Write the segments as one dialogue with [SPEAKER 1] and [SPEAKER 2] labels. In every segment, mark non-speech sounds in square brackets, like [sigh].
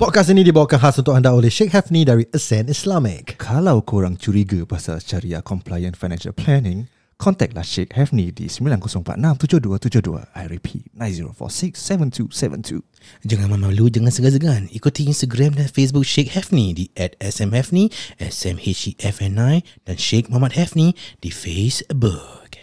[SPEAKER 1] Podcast ini dibawakan khas untuk anda oleh Sheikh Hafni dari Ascend Islamic.
[SPEAKER 2] Kalau korang curiga pasal syariah compliant financial planning, kontaklah Sheikh Hefni di 90467272. I repeat, 90467272.
[SPEAKER 3] Jangan malu, jangan segan-segan. Ikuti Instagram dan Facebook Sheikh Hefni di at smhefni, smhefni dan Sheikh Muhammad Hefni di Facebook.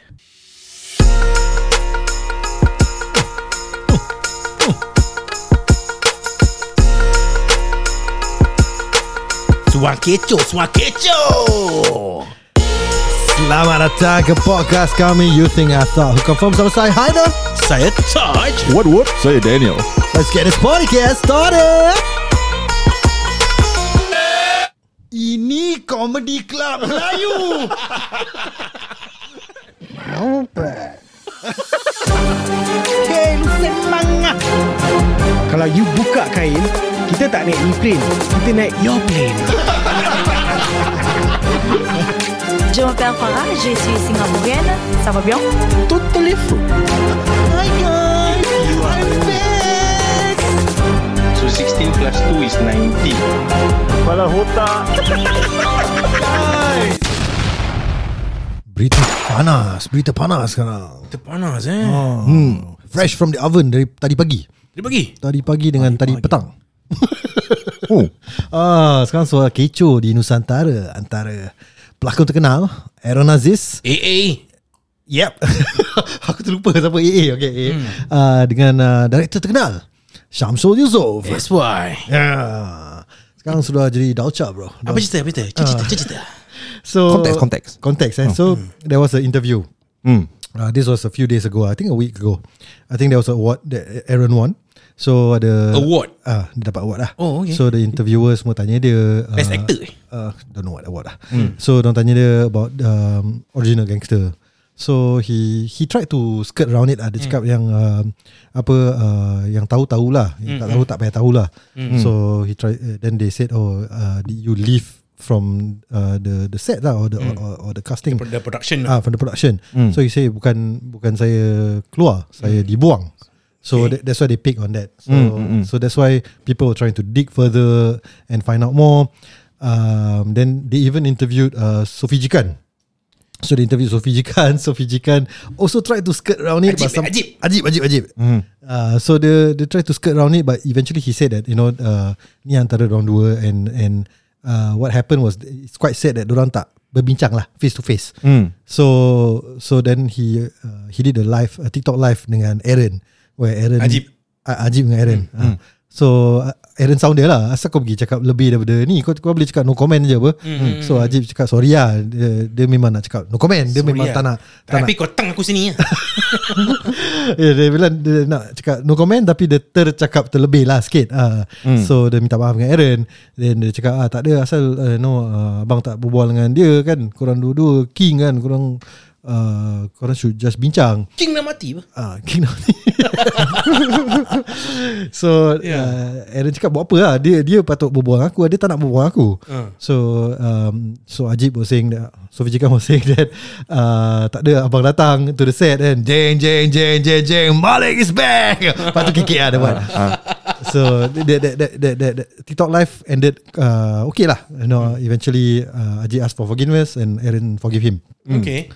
[SPEAKER 3] Suang kecoh, suang kecoh.
[SPEAKER 1] Selamat datang ke podcast kami You Think I Thought Who confirm sama saya Haida
[SPEAKER 3] Saya Taj.
[SPEAKER 2] What what? Saya Daniel.
[SPEAKER 1] Let's get this podcast started Ini Comedy Club Melayu
[SPEAKER 4] Kain semangat Kalau you buka kain Kita tak naik e-plane. Kita naik your plane. [laughs]
[SPEAKER 5] Je m'appelle Farah, je suis singapourienne. Ça va bien?
[SPEAKER 4] Totally fruit
[SPEAKER 6] So 16 plus 2 is 19.
[SPEAKER 1] Berita panas Berita panas sekarang.
[SPEAKER 3] Kita panas eh.
[SPEAKER 1] hmm. Fresh from the oven Dari tadi pagi.
[SPEAKER 3] Dia pagi.
[SPEAKER 1] Tadi pagi dengan tadi, petang
[SPEAKER 2] Oh, [laughs]
[SPEAKER 1] ah, Sekarang soal kecoh di Nusantara Antara pelakon terkenal Aaron Aziz
[SPEAKER 3] eh.
[SPEAKER 1] Yep [laughs] Aku terlupa siapa AA okay, AA. Hmm. Uh, Dengan uh, director terkenal Syamsul Yusof
[SPEAKER 3] That's why.
[SPEAKER 1] yeah. Sekarang sudah jadi Dalcha bro
[SPEAKER 3] Apa cerita? Apa cerita? Cerita, cerita, cerita. [laughs]
[SPEAKER 1] So
[SPEAKER 2] Konteks, konteks.
[SPEAKER 1] Konteks eh. So there was an interview
[SPEAKER 2] hmm.
[SPEAKER 1] uh, This was a few days ago I think a week ago I think there was a award That Aaron won So ada
[SPEAKER 3] Award?
[SPEAKER 1] Ah, Dia dapat award lah
[SPEAKER 3] Oh, okay.
[SPEAKER 1] So the interviewer semua tanya dia uh,
[SPEAKER 3] Best actor eh?
[SPEAKER 1] uh, Don't know what award lah So dia tanya dia About um, Original gangster So he he tried to skirt around it lah. Dia cakap yang uh, apa uh, yang tahu tahulah, yang tak tahu tak payah tahulah. So he tried. Uh, then they said, oh, uh, did you leave from uh, the the set lah or the or, or, or the casting?
[SPEAKER 3] The production.
[SPEAKER 1] Ah, from the production. So he say bukan bukan saya keluar, saya dibuang. So that, that's why they pick on that. So so that's why people were trying to dig further and find out more. Um, then they even interviewed uh, Sophie Jikan. So they interviewed Sophie Jikan. [laughs] Sophie Jikan also tried to skirt around it.
[SPEAKER 3] Ajib,
[SPEAKER 1] but some-
[SPEAKER 3] ajib.
[SPEAKER 1] Ajib, ajib, ajib. Uh, so they they tried to skirt around it, but eventually he said that you know uh, ni antara orang dua and and uh, what happened was it's quite sad that orang tak berbincang lah face to face.
[SPEAKER 2] Hmm.
[SPEAKER 1] So so then he uh, he did a live a TikTok live dengan Aaron where Aaron
[SPEAKER 3] Ajib.
[SPEAKER 1] uh, Ajib dengan Aaron. Uh, so uh, Aaron sound dia lah. Asal kau pergi cakap lebih daripada ni? Kau, kau boleh cakap no comment je apa? So Ajib cakap sorry lah dia, dia memang nak cakap no comment. Dia
[SPEAKER 3] Sorry
[SPEAKER 1] memang
[SPEAKER 3] lah.
[SPEAKER 1] tak nak tak
[SPEAKER 3] Tapi
[SPEAKER 1] nak,
[SPEAKER 3] kau tang aku sini. Lah. [laughs]
[SPEAKER 1] yeah, Dia bilang dia nak cakap no comment Tapi dia tercakap terlebih lah sikit. Uh, So dia minta maaf dengan Aaron. Then dia cakap ah, tak ada. Asal uh, no, uh, Abang tak berbual dengan dia kan? Korang dua-dua king kan? Korang uh, Korang should just bincang
[SPEAKER 3] King dah mati apa?
[SPEAKER 1] Ah, King Noni. [laughs] so
[SPEAKER 3] Yeah.
[SPEAKER 1] uh, Aaron cakap buat apa lah Dia dia patut berbual aku Dia tak nak berbual aku
[SPEAKER 3] Ah.
[SPEAKER 1] So um, So Ajib was saying that Sofi Jikan was [laughs] saying that uh, Tak ada abang datang To the set and Jeng jeng jeng jeng jeng Malik is back [laughs] Lepas tu kikik lah dia buat So that, that, that, that, that, that TikTok live ended uh, Okay lah you know, Eventually uh, Ajib asked for forgiveness And Aaron forgive him
[SPEAKER 3] Okay.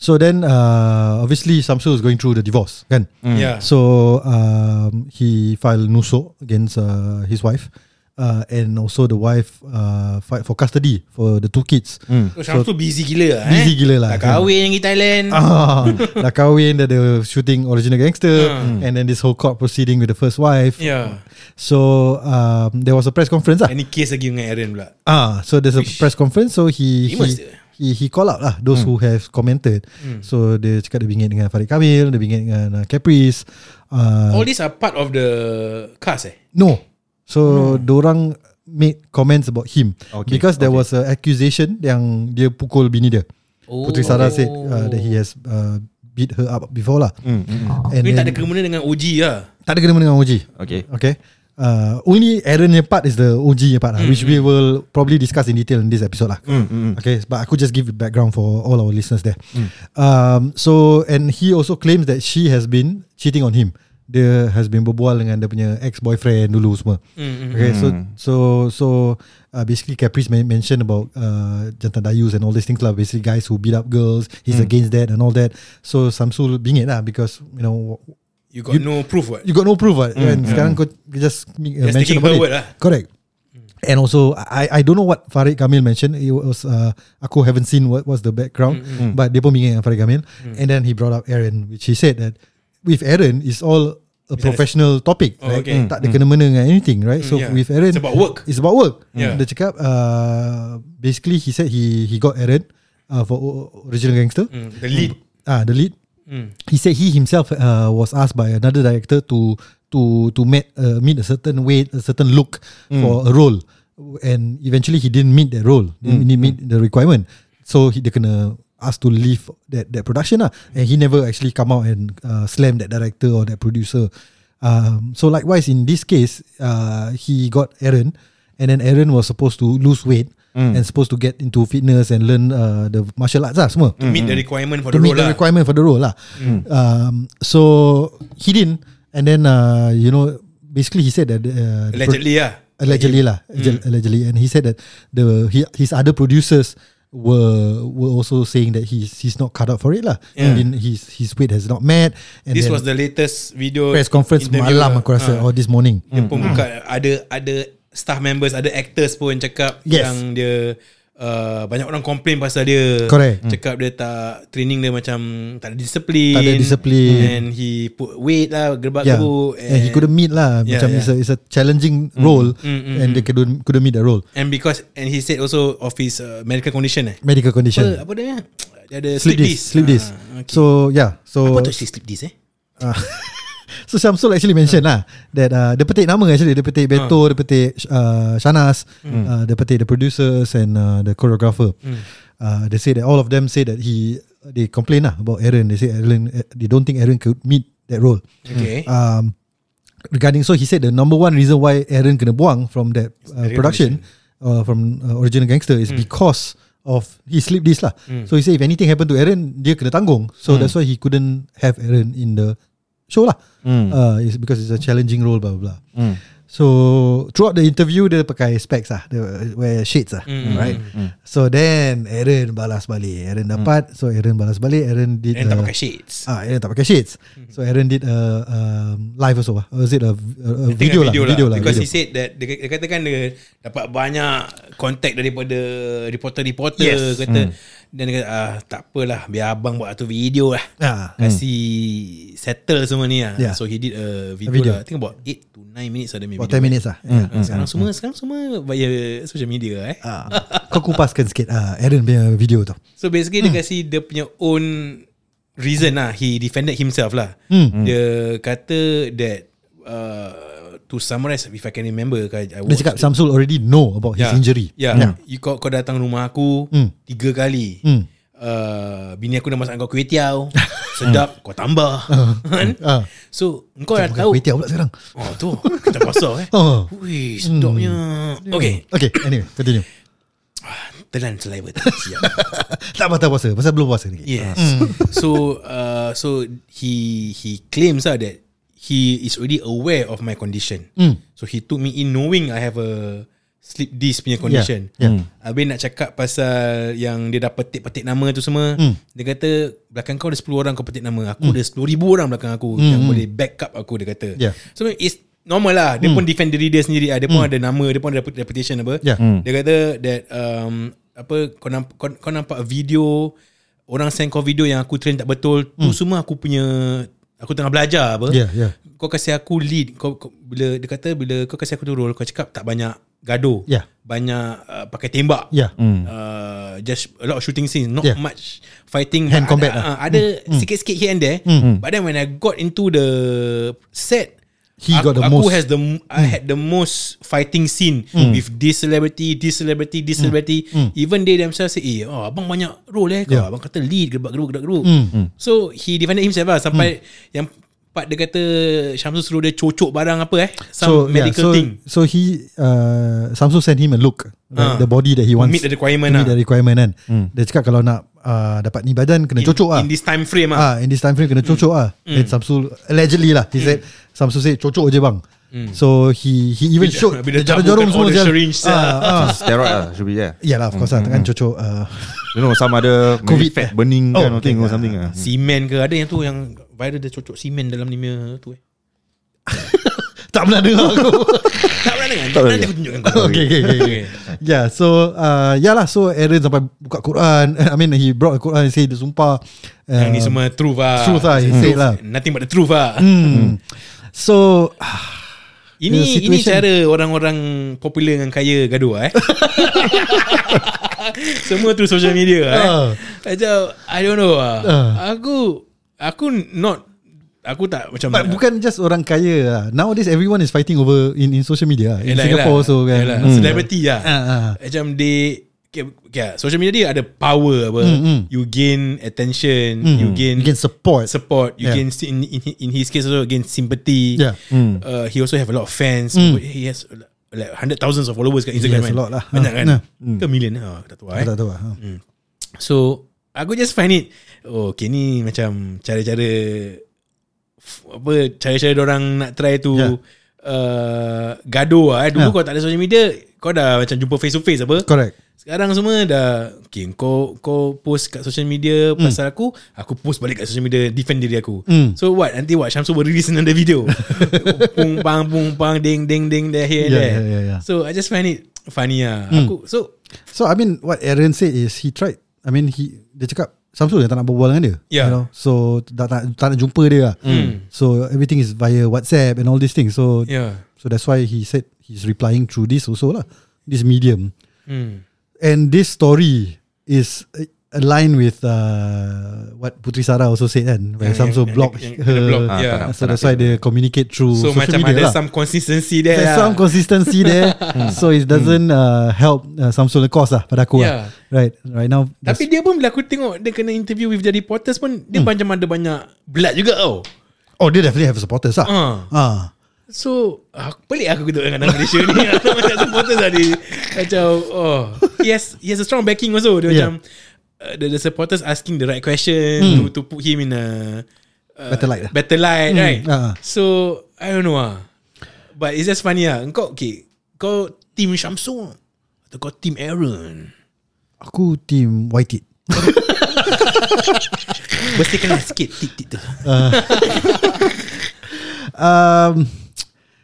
[SPEAKER 1] So then uh, Obviously Samsul is going through the divorce Kan
[SPEAKER 3] Yeah.
[SPEAKER 1] So um, he filed nuso against uh, his wife, uh, and also the wife uh, fight for custody for the two kids.
[SPEAKER 3] So, Syamsul busy gila lah
[SPEAKER 1] Busy
[SPEAKER 3] eh.
[SPEAKER 1] gila lah,
[SPEAKER 3] Dah
[SPEAKER 1] kan.
[SPEAKER 3] kahwin pergi Thailand.
[SPEAKER 1] Ah, [laughs] dah kahwin, dah ada shooting original gangster, and then this whole court proceeding with the first wife.
[SPEAKER 3] Yeah.
[SPEAKER 1] So um, there was a press conference lah.
[SPEAKER 3] Any case lagi dengan Aaron pula.
[SPEAKER 1] Ah, so there's a
[SPEAKER 3] Ish.
[SPEAKER 1] press conference. So he
[SPEAKER 3] Famous
[SPEAKER 1] he,
[SPEAKER 3] dia.
[SPEAKER 1] He he call out lah those who have commented. So dia cakap dia bingit dengan Farid Kamil, dia bingit dengan uh, Caprice. Uh,
[SPEAKER 3] All these are part of the cast eh?
[SPEAKER 1] No. So hmm. dorang made comments about him
[SPEAKER 2] Okay,
[SPEAKER 1] because there
[SPEAKER 2] okay.
[SPEAKER 1] was a accusation yang dia pukul bini dia.
[SPEAKER 3] Oh.
[SPEAKER 1] Putri Sarah said uh, that he has uh, beat her up before lah.
[SPEAKER 2] Hmm, hmm, hmm.
[SPEAKER 1] And
[SPEAKER 3] Tapi tak ada
[SPEAKER 1] then-
[SPEAKER 3] kena dengan OG lah.
[SPEAKER 1] tak ada kena dengan OG.
[SPEAKER 2] Okay.
[SPEAKER 1] Okay. Uh, only Aaron punya part is the OG punya part lah, which we will probably discuss in detail in this episode lah. Okay, but aku just give the background for all our listeners there. Um, so and he also claims that she has been cheating on him dia has been berbual dengan dia punya ex-boyfriend dulu semua.
[SPEAKER 3] Mm,
[SPEAKER 1] Okay, so so so uh, basically Caprice men- mentioned about uh, jantan dayus and all these things lah. Basically guys who beat up girls, he's against that and all that. So Samsul bingit lah because you know
[SPEAKER 3] You got no proof what?
[SPEAKER 1] you got no proof what. And sekarang kau just uh,
[SPEAKER 3] Just
[SPEAKER 1] mention about
[SPEAKER 3] her
[SPEAKER 1] it.
[SPEAKER 3] lah.
[SPEAKER 1] Correct. And also, I I don't know what Farid Kamil mentioned. It was uh, aku haven't seen what was the background, but dia pun bingit dengan Farid Kamil. And then he brought up Aaron, which he said that with Aaron is all a professional topic,
[SPEAKER 3] Oh,
[SPEAKER 1] right?
[SPEAKER 3] okay.
[SPEAKER 1] Tak ada kena mena dengan anything, right? So
[SPEAKER 3] yeah.
[SPEAKER 1] with Aaron,
[SPEAKER 3] It's about work.
[SPEAKER 1] It's about work.
[SPEAKER 3] Yeah.
[SPEAKER 1] Dia cakap, uh, basically he said he he got Aaron uh, for original gangster.
[SPEAKER 3] Mm, the lead.
[SPEAKER 1] Ah, the lead.
[SPEAKER 3] Mm.
[SPEAKER 1] He said he himself uh, was asked by another director to to to meet uh, meet a certain weight, a certain look for a role, and eventually he didn't meet that role. Didn't meet the requirement. So he dia kena asked to leave that that production lah, and he never actually come out and uh, slam that director or that producer. Um, so likewise in this case, uh, he got Aaron, and then Aaron was supposed to lose weight. And supposed to get into fitness and learn uh, the martial arts lah semua
[SPEAKER 3] To meet the requirement for
[SPEAKER 1] to
[SPEAKER 3] the
[SPEAKER 1] meet
[SPEAKER 3] role
[SPEAKER 1] the
[SPEAKER 3] lah.
[SPEAKER 1] requirement for the role lah. Um, so he didn't, and then uh, you know, basically he said that uh, pro-
[SPEAKER 3] Allegedly lah.
[SPEAKER 1] allegedly lah, alleg- allegedly, and he said that the he, his other producers were were also saying that he's he's not cut out for it lah.
[SPEAKER 3] Yeah.
[SPEAKER 1] And his his weight has not met. And
[SPEAKER 3] This was the latest video
[SPEAKER 1] press conference malam
[SPEAKER 3] lah.
[SPEAKER 1] aku rasa
[SPEAKER 3] Ah.
[SPEAKER 1] or this morning.
[SPEAKER 3] Dia pun buka ada ada staff members, ada actors pun cakap
[SPEAKER 1] Yes.
[SPEAKER 3] yang dia uh, banyak orang complain pasal dia.
[SPEAKER 1] Correct.
[SPEAKER 3] Cakap dia tak training dia macam tak ada disiplin.
[SPEAKER 1] Tak ada disiplin.
[SPEAKER 3] And he put weight lah,
[SPEAKER 1] Yeah,
[SPEAKER 3] gerbak-gerbu.
[SPEAKER 1] and he couldn't meet lah.
[SPEAKER 3] Yeah,
[SPEAKER 1] Macam
[SPEAKER 3] yeah.
[SPEAKER 1] it's a it's a challenging role,
[SPEAKER 3] Mm, mm,
[SPEAKER 1] and they couldn't couldn't meet the role.
[SPEAKER 3] And because and he said also of his uh, medical condition eh.
[SPEAKER 1] Medical condition.
[SPEAKER 3] Apa, apa dia? Dia ada
[SPEAKER 1] Sleep
[SPEAKER 3] sleep,
[SPEAKER 1] disc, sleep disc.
[SPEAKER 3] Ah, okay.
[SPEAKER 1] So yeah, so
[SPEAKER 3] apa tu sleep disc eh?
[SPEAKER 1] Ah. [laughs] so Syamsul actually mention lah that uh, dia petik nama actually dia petik Beto, dia petik uh, Shanas, uh, dia petik the producers and uh, the choreographer. Uh, they say that all of them say that he they complain lah about Aaron. They say Aaron they don't think Aaron could meet that role.
[SPEAKER 3] Okay.
[SPEAKER 1] Um, regarding so he said the number one reason why Aaron kena buang from that uh, production uh, from uh, original gangster is because of he sleep this lah. So he said if anything happened to Aaron, dia kena tanggung. So that's why he couldn't have Aaron in the show lah. Uh, it's because it's a challenging role, blah blah. blah. So throughout the interview dia pakai specs lah, dia wear shades lah, right? So then Aaron balas balik. Aaron dapat, so Aaron balas balik. Aaron did.
[SPEAKER 3] Tak
[SPEAKER 1] uh,
[SPEAKER 3] pakai shades.
[SPEAKER 1] Ah, Aaron tak pakai shades. So Aaron did a um, live also. ah. Or was it a, a, a
[SPEAKER 3] I think
[SPEAKER 1] video, lah?
[SPEAKER 3] video,
[SPEAKER 1] Video
[SPEAKER 3] lah,
[SPEAKER 1] lah.
[SPEAKER 3] Because
[SPEAKER 1] video.
[SPEAKER 3] he said that dia, dia katakan dia dapat banyak contact daripada reporter-reporter
[SPEAKER 1] Yes.
[SPEAKER 3] kata dan dia kata ah, tak apalah biar abang buat satu video lah.
[SPEAKER 1] Ah.
[SPEAKER 3] Kasih settle semua ni lah.
[SPEAKER 1] Yeah.
[SPEAKER 3] So he did a video,
[SPEAKER 1] video.
[SPEAKER 3] lah. I think about 8 to 9 minutes ada
[SPEAKER 1] About
[SPEAKER 3] video.
[SPEAKER 1] 10 minutes lah. Yeah.
[SPEAKER 3] Ah, sekarang semua sekarang semua via social media eh.
[SPEAKER 1] Ah, kau kupaskan sikit ah, Aaron punya video tu.
[SPEAKER 3] So basically dia kasi dia punya own reason lah. He defended himself lah.
[SPEAKER 1] Hmm.
[SPEAKER 3] Dia kata that uh, to summarize if I can remember I
[SPEAKER 1] Dia
[SPEAKER 3] watched
[SPEAKER 1] cakap
[SPEAKER 3] the-
[SPEAKER 1] Samsul already know about his injury.
[SPEAKER 3] Yeah.
[SPEAKER 1] Yeah.
[SPEAKER 3] You kau, kau datang rumah aku
[SPEAKER 1] Hmm.
[SPEAKER 3] tiga kali.
[SPEAKER 1] Hmm.
[SPEAKER 3] Uh, bini aku dah masak kau kuih tiaw. [laughs] Sedap, kau tambah. [laughs] Kan?
[SPEAKER 1] Ah.
[SPEAKER 3] So, kau dah tahu.
[SPEAKER 1] kuih tiaw pula sekarang.
[SPEAKER 3] Oh, tu. Kita pasal eh.
[SPEAKER 1] Oh.
[SPEAKER 3] Ui, sedapnya. Okay.
[SPEAKER 1] Okay, anyway, continue. [sighs]
[SPEAKER 3] Telan saliva tadi siap. [laughs]
[SPEAKER 1] tak patah puasa, pasal belum puasa ni.
[SPEAKER 3] Yes. so uh, so he he claims uh, that he is already aware of my condition.
[SPEAKER 1] Mm.
[SPEAKER 3] So he took me in knowing I have a sleep disc punya condition.
[SPEAKER 1] Yeah,
[SPEAKER 3] Habis nak cakap pasal yang dia dah petik-petik nama tu semua.
[SPEAKER 1] Mm.
[SPEAKER 3] Dia kata belakang kau ada 10 orang kau petik nama. Aku ada 10,000 orang belakang aku yang boleh back up aku dia kata.
[SPEAKER 1] Hmm. Yeah. Hmm.
[SPEAKER 3] So it's normal lah. Dia pun defend diri dia sendiri lah. Dia pun ada nama, dia pun ada reputation apa.
[SPEAKER 1] Yeah.
[SPEAKER 3] Dia kata that um, apa kau nampak, kau, kau nampak video orang send kau video yang aku train tak betul tu semua aku punya aku tengah belajar apa.
[SPEAKER 1] Yeah, yeah.
[SPEAKER 3] Kau kasih aku lead kau, kau bila dia kata bila kau kasih aku tu role kau cakap tak banyak gaduh.
[SPEAKER 1] Yeah.
[SPEAKER 3] Banyak uh, pakai tembak.
[SPEAKER 1] Yeah.
[SPEAKER 3] Uh, just a lot of shooting scenes not
[SPEAKER 1] Yeah.
[SPEAKER 3] much fighting
[SPEAKER 1] Hand combat
[SPEAKER 3] ada,
[SPEAKER 1] lah.
[SPEAKER 3] uh, ada sikit-sikit here and there but then when I got into the set
[SPEAKER 1] He
[SPEAKER 3] aku,
[SPEAKER 1] got the
[SPEAKER 3] aku
[SPEAKER 1] most.
[SPEAKER 3] has the I had the most fighting scene with this celebrity this celebrity this celebrity. Even they themselves say eh oh, abang banyak role eh. Kau
[SPEAKER 1] Yeah.
[SPEAKER 3] abang kata lead gerbak geruk gerbak geruk
[SPEAKER 1] Mm.
[SPEAKER 3] so he defended himself lah sampai yang part dia kata Syamsul suruh dia cocok barang apa eh some
[SPEAKER 1] so yeah,
[SPEAKER 3] medical
[SPEAKER 1] so,
[SPEAKER 3] thing
[SPEAKER 1] So he uh, Samsung send him a look
[SPEAKER 3] Ah.
[SPEAKER 1] like The body that he wants
[SPEAKER 3] meet the requirement
[SPEAKER 1] meet
[SPEAKER 3] lah.
[SPEAKER 1] the requirement kan Dia cakap kalau nak uh, Dapat ni badan Kena cocok lah
[SPEAKER 3] in this time frame ah
[SPEAKER 1] Ah, in this time frame kena cocok ah. Then Samsul allegedly lah. He said Samsul said cocok je bang. So he he even
[SPEAKER 3] Bila-
[SPEAKER 1] showed
[SPEAKER 3] bila
[SPEAKER 1] the jarum-jarum semua
[SPEAKER 3] the
[SPEAKER 1] sial.
[SPEAKER 3] syringe, sial.
[SPEAKER 1] Ah, ah.
[SPEAKER 2] Steroid lah Should be yeah
[SPEAKER 1] Yeah lah of course lah Takkan cocok uh,
[SPEAKER 2] You know some other [laughs]
[SPEAKER 1] Covid
[SPEAKER 2] fat
[SPEAKER 1] eh?
[SPEAKER 2] burning
[SPEAKER 1] Oh,
[SPEAKER 2] kind of
[SPEAKER 1] okay.
[SPEAKER 2] thing Or
[SPEAKER 1] Ah.
[SPEAKER 2] something ah.
[SPEAKER 3] Simen ke ada yang tu yang viral dia cocok simen dalam ni punya tu eh. [laughs]
[SPEAKER 1] Tak pernah dengar aku [laughs]
[SPEAKER 3] Tak pernah dengar.
[SPEAKER 2] Tak pernah
[SPEAKER 3] Nanti aku tunjukkan kau.
[SPEAKER 1] okay, okay, okay, okay. Yeah [laughs] so uh, Yeah lah So Aaron sampai buka Quran I mean he brought the Quran He say dia sumpah uh,
[SPEAKER 3] Yang ni semua truth lah.
[SPEAKER 1] Truth lah, he said lah.
[SPEAKER 3] Nothing but the truth lah.
[SPEAKER 1] hmm. So [sighs]
[SPEAKER 3] Ini ini cara orang-orang popular dengan kaya gaduh eh. Semua through social media eh. Macam I don't know ah.
[SPEAKER 1] Ah.
[SPEAKER 3] Aku aku not aku tak macam
[SPEAKER 1] But bukan just orang kaya lah. Nowadays everyone is fighting over In in social media In
[SPEAKER 3] Yelah,
[SPEAKER 1] Singapore
[SPEAKER 3] yelah.
[SPEAKER 1] also kan
[SPEAKER 3] Yelah,
[SPEAKER 1] Hmm.
[SPEAKER 3] Celebrity lah
[SPEAKER 1] Ah, ah.
[SPEAKER 3] Macam they okay, okay, Social media dia ada power apa
[SPEAKER 1] Mm, mm.
[SPEAKER 3] You gain attention
[SPEAKER 1] Hmm.
[SPEAKER 3] You gain
[SPEAKER 1] You can support
[SPEAKER 3] support You
[SPEAKER 1] Yeah.
[SPEAKER 3] gain in, in, in his case also Gain sympathy
[SPEAKER 1] Yeah.
[SPEAKER 3] uh, He also have a lot of fans
[SPEAKER 1] Mm.
[SPEAKER 3] He has like hundred thousands of followers kat Instagram
[SPEAKER 1] Yes,
[SPEAKER 3] kan
[SPEAKER 1] a lot lah.
[SPEAKER 3] Banyak
[SPEAKER 1] Ah,
[SPEAKER 3] kan
[SPEAKER 1] nah.
[SPEAKER 3] Ke million oh, Tak tahu eh
[SPEAKER 1] Tak tahu lah ha.
[SPEAKER 3] So Aku just find it Oh okay ni macam Cara-cara Apa Cara-cara orang nak try to
[SPEAKER 1] Yeah.
[SPEAKER 3] uh, Gaduh lah eh. Dulu
[SPEAKER 1] Yeah.
[SPEAKER 3] kau tak ada social media Kau dah macam jumpa face to face apa
[SPEAKER 1] Correct
[SPEAKER 3] Sekarang semua dah Okay kau Kau post kat social media Pasal aku Aku post balik kat social media Defend diri aku
[SPEAKER 1] Mm.
[SPEAKER 3] So what Nanti what Syamsul will release another video [laughs] Pung pang pung pang Ding ding ding There here
[SPEAKER 1] Yeah,
[SPEAKER 3] there
[SPEAKER 1] yeah, yeah, yeah.
[SPEAKER 3] So I just find it Funny lah
[SPEAKER 1] Mm.
[SPEAKER 3] Aku So
[SPEAKER 1] So I mean What Aaron said is He tried I mean he Dia cakap Samsul yang tak nak berbual dengan dia
[SPEAKER 3] Yeah.
[SPEAKER 1] you know? So tak, tak, tak nak jumpa dia lah
[SPEAKER 3] Mm.
[SPEAKER 1] So everything is via WhatsApp And all these things So
[SPEAKER 3] Yeah
[SPEAKER 1] So that's why he said He's replying through this also lah This medium
[SPEAKER 3] mm.
[SPEAKER 1] And this story Is uh, aligned with uh, What Putri Sarah also said kan Where
[SPEAKER 3] Yang-
[SPEAKER 1] Samsul
[SPEAKER 3] yang-
[SPEAKER 1] block
[SPEAKER 3] yang- yang kena
[SPEAKER 1] her
[SPEAKER 3] block,
[SPEAKER 2] Ah,
[SPEAKER 3] yeah.
[SPEAKER 2] tak
[SPEAKER 1] So that's why they communicate through
[SPEAKER 3] So
[SPEAKER 1] social
[SPEAKER 3] macam
[SPEAKER 1] media
[SPEAKER 3] ada
[SPEAKER 1] lah.
[SPEAKER 3] some consistency there
[SPEAKER 1] There's
[SPEAKER 3] lah.
[SPEAKER 1] some consistency there [laughs] So it doesn't uh, help uh, Samsul the cause lah pada aku
[SPEAKER 3] Yeah.
[SPEAKER 1] lah Right Right now
[SPEAKER 3] Tapi dia pun bila aku tengok Dia kena interview with the reporters pun Dia macam ada banyak Blood juga tau
[SPEAKER 1] Oh dia definitely have supporters lah
[SPEAKER 3] Ah.
[SPEAKER 1] Ah.
[SPEAKER 3] So aku, Pelik aku duduk dengan Malaysia ni [laughs] Macam supporters lah dia Macam oh, he, has, he has a strong backing also Dia
[SPEAKER 1] Yeah.
[SPEAKER 3] macam uh, the, the supporters asking the right question to, to put him in a uh,
[SPEAKER 1] Better light lah.
[SPEAKER 3] Better light right?
[SPEAKER 1] Ah.
[SPEAKER 3] So I don't know ah. But it's just funny lah Kau okay Kau team Syamsul Atau kau team Aaron?
[SPEAKER 1] Aku team White It
[SPEAKER 3] Mesti kena sikit Tit-tit tu. [laughs]
[SPEAKER 1] Um,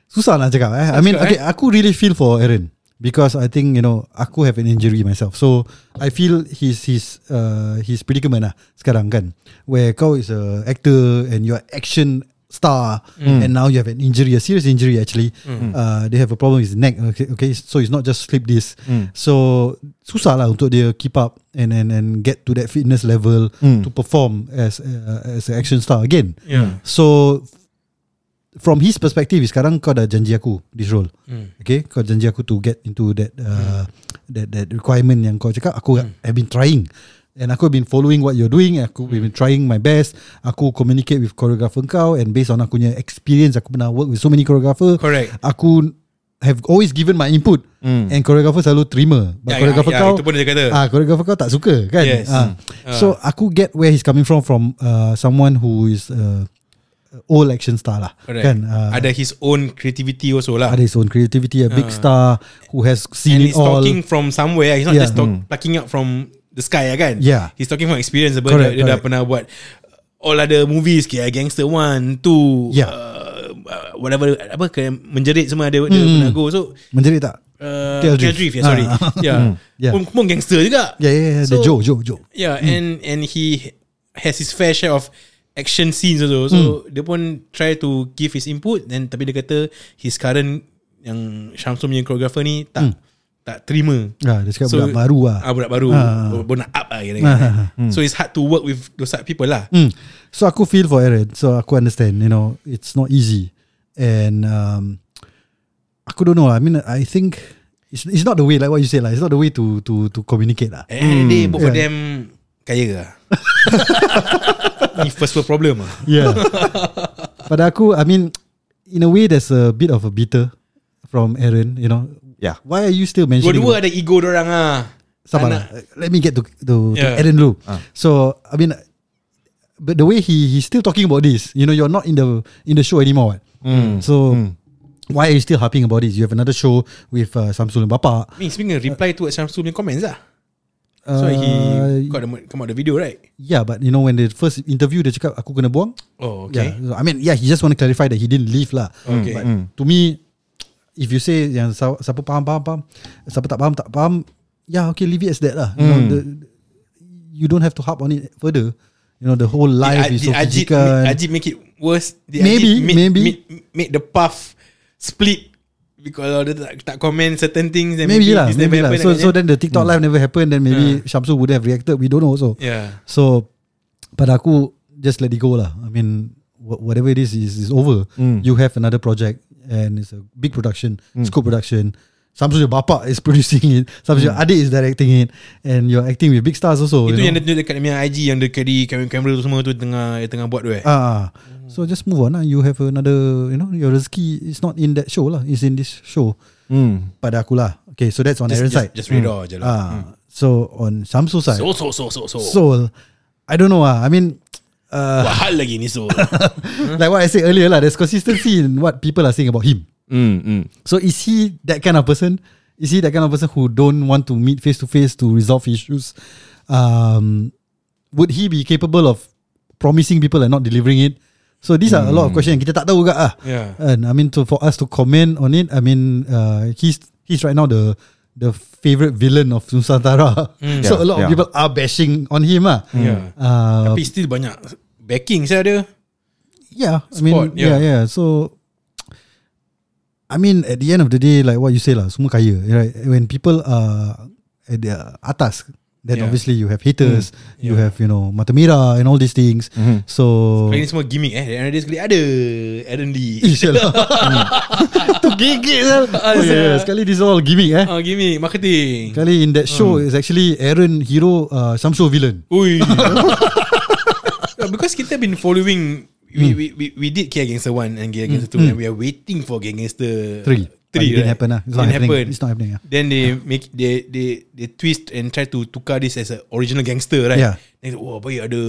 [SPEAKER 1] Susah nak cakap eh. I mean okay, Aku really feel for Aaron Because I think you know Aku have an injury myself. So I feel his his uh, his predicament lah Sekarang kan. Where kau is a actor And you're action star And now you have an injury A serious injury actually uh, They have a problem with his neck okay, okay? So it's not just slip disc. So Susah lah untuk dia keep up And and and get to that fitness level To perform as uh, as an action star again.
[SPEAKER 3] Yeah.
[SPEAKER 1] So from his perspective sekarang kau dah janji aku this role.
[SPEAKER 3] Hmm.
[SPEAKER 1] Okay, kau janji aku to get into that uh, that that requirement yang kau cakap aku have been trying. And aku have been following what you're doing Aku have been trying my best Aku communicate with choreographer kau And based on aku punya experience Aku pernah work with so many choreographer
[SPEAKER 3] Correct.
[SPEAKER 1] Aku have always given my input And choreographer selalu terima But
[SPEAKER 3] Ya,
[SPEAKER 1] choreographer
[SPEAKER 3] ya,
[SPEAKER 1] kau
[SPEAKER 3] itu pun dia kata.
[SPEAKER 1] ah, Choreographer kau tak suka kan
[SPEAKER 3] Yes.
[SPEAKER 1] Ah.
[SPEAKER 3] Hmm.
[SPEAKER 1] So aku get where he's coming from From uh, someone who is uh, Old action star lah
[SPEAKER 3] Correct.
[SPEAKER 1] kan uh,
[SPEAKER 3] Ada his own creativity also lah.
[SPEAKER 1] ada his own creativity A big star Who has
[SPEAKER 3] and
[SPEAKER 1] seen it
[SPEAKER 3] he's
[SPEAKER 1] all
[SPEAKER 3] talking from somewhere. He's not
[SPEAKER 1] Yeah.
[SPEAKER 3] just talk, plucking up from the sky lah kan.
[SPEAKER 1] Yeah.
[SPEAKER 3] He's talking from experience.
[SPEAKER 1] Correct,
[SPEAKER 3] dia, dia dah
[SPEAKER 1] correct.
[SPEAKER 3] pernah buat all other movies kayak Gangster One, Two,
[SPEAKER 1] Yeah.
[SPEAKER 3] uh, uh, whatever apa kayak menjerit semua dia, dia pernah go. So
[SPEAKER 1] Menjerit tak?
[SPEAKER 3] uh,
[SPEAKER 1] KL Drift.
[SPEAKER 3] Drift, yeah, sorry.
[SPEAKER 1] Ah. [laughs]
[SPEAKER 3] yeah.
[SPEAKER 1] Yeah.
[SPEAKER 3] Pun, pun gangster juga.
[SPEAKER 1] Ya ya ya The
[SPEAKER 3] So-
[SPEAKER 1] Joe Joe Joe
[SPEAKER 3] Yeah, and and he has his fair share of action scenes also. So dia pun try to give his input then tapi dia kata his current yang Syamsul punya choreographer ni tak tak terima.
[SPEAKER 1] Ah, dia cakap budak baru lah.
[SPEAKER 3] Ah, budak baru.
[SPEAKER 1] Ah.
[SPEAKER 3] Ah. Budak up lah kira
[SPEAKER 1] Ah.
[SPEAKER 3] So it's hard to work with those type of people lah.
[SPEAKER 1] Hmm. So aku feel for Aaron So aku understand You know It's not easy And um, Aku don't know lah I mean I think It's, it's not the way Like what you said lah It's not the way to to to communicate lah
[SPEAKER 3] And mm, day both of
[SPEAKER 1] Yeah.
[SPEAKER 3] them kaya lah. [laughs] Ni first world problem ah. [laughs]
[SPEAKER 1] Yeah. Pada aku, I mean, in a way, there's a bit of a bitter from Aaron. You know,
[SPEAKER 2] Yeah.
[SPEAKER 1] why are you still mentioning?
[SPEAKER 3] Dua-dua ada ego orang ah.
[SPEAKER 1] Sabar lah. Let me get to to, to
[SPEAKER 3] Yeah.
[SPEAKER 1] Aaron dulu. So I mean, but the way he he's still talking about this, you know, you're not in the in the show anymore. What? So why are you still harping about this? You have another show with uh, Samsul and Bapa.
[SPEAKER 3] Ni sebenarnya reply to Syamsul punya comments lah. So he
[SPEAKER 1] Uh,
[SPEAKER 3] got the, come out the video right?
[SPEAKER 1] Yeah, but you know when the first interview dia cakap aku kena buang.
[SPEAKER 3] Oh
[SPEAKER 1] Yeah,
[SPEAKER 3] okay.
[SPEAKER 1] so, I mean yeah, he just want to clarify that he didn't leave lah.
[SPEAKER 3] Okay.
[SPEAKER 1] But to me, if you say yang siapa faham faham faham, siapa tak faham tak faham, yeah okay leave it as that lah. You know the, you don't have to harp on it further. You know the whole life is so
[SPEAKER 3] Did Ajit,
[SPEAKER 1] physical.
[SPEAKER 3] Ajit make it worse? Did
[SPEAKER 1] Maybe,
[SPEAKER 3] Ajit make,
[SPEAKER 1] maybe.
[SPEAKER 3] make, make the path split kalau dia tak, tak comment certain things then
[SPEAKER 1] Maybe,
[SPEAKER 3] maybe,
[SPEAKER 1] lah, maybe lah. So so then the TikTok live never happened. Then maybe Shamsul would have reacted. We don't know also.
[SPEAKER 3] yeah.
[SPEAKER 1] So pada aku just let it go lah. I mean wh- whatever it is is, is over. You have another project and it's a big production, scope production. Samsul your bapa is producing it. Samsul your adik is directing it, and you're acting with big stars also.
[SPEAKER 3] Itu
[SPEAKER 1] you
[SPEAKER 3] yang
[SPEAKER 1] know?
[SPEAKER 3] dia tunjuk dekat dia IG yang dia carry kamera-kamera tu semua tu tengah tengah buat tu eh.
[SPEAKER 1] Ah, so just move on lah. You have another, you know, your rezeki is not in that show lah. It's in this show.
[SPEAKER 2] Hmm.
[SPEAKER 1] Pada aku lah. Okay, so that's on
[SPEAKER 3] just,
[SPEAKER 1] Aaron's
[SPEAKER 3] just,
[SPEAKER 1] side.
[SPEAKER 3] just radar je lah.
[SPEAKER 1] Ah, so on Samsul side.
[SPEAKER 3] So so so so so.
[SPEAKER 1] Soul. I don't know ah. I mean, uh,
[SPEAKER 3] Buat hal lagi ni so. [laughs]
[SPEAKER 1] like what I said earlier lah. There's consistency in what people are saying about him.
[SPEAKER 2] Hmm. Hmm.
[SPEAKER 1] So is he that kind of person? Is he that kind of person who don't want to meet face to face to resolve issues? Um, would he be capable of promising people and not delivering it? So these are a lot of questions yang kita tak tahu juga ah.
[SPEAKER 3] Yeah.
[SPEAKER 1] And I mean to for us to comment on it, I mean uh, he's he's right now the the favorite villain of Nusantara. so
[SPEAKER 2] Yeah,
[SPEAKER 1] a lot of
[SPEAKER 2] yeah.
[SPEAKER 1] people are bashing on him ah.
[SPEAKER 3] Yeah.
[SPEAKER 1] Uh,
[SPEAKER 3] Tapi still banyak backing saya ada.
[SPEAKER 1] yeah, I mean
[SPEAKER 3] Sport,
[SPEAKER 1] yeah.
[SPEAKER 3] yeah.
[SPEAKER 1] yeah, So I mean at the end of the day like what you say lah, semua kaya, right? When people are at the atas, then
[SPEAKER 3] Yeah.
[SPEAKER 1] obviously you have haters, you
[SPEAKER 3] Yeah.
[SPEAKER 1] have you know mata merah and all these things. So
[SPEAKER 3] Kali ni semua gimmick eh. Dan dia sekali ada Aaron Lee.
[SPEAKER 1] Inshallah [laughs] Tu gigit sel oh, [laughs] yeah. Sekali this all gimmick eh
[SPEAKER 3] Ah gimmick marketing.
[SPEAKER 1] Sekali in that show is actually Aaron hero uh, Samsul villain
[SPEAKER 3] Ui. [laughs] Because kita been following we, we, we, we did Kia Gangster 1 and Kia Gangster 2 and we are waiting for Kia Gangster
[SPEAKER 1] Three.
[SPEAKER 3] 3
[SPEAKER 1] But it didn't
[SPEAKER 3] right?
[SPEAKER 1] happen lah. It's not
[SPEAKER 3] Didn't
[SPEAKER 1] happening.
[SPEAKER 3] happen.
[SPEAKER 1] It's not happening, yeah.
[SPEAKER 3] Then they make they they they twist and try to tukar this as a original gangster right
[SPEAKER 1] Yeah.
[SPEAKER 3] Then oh boy ada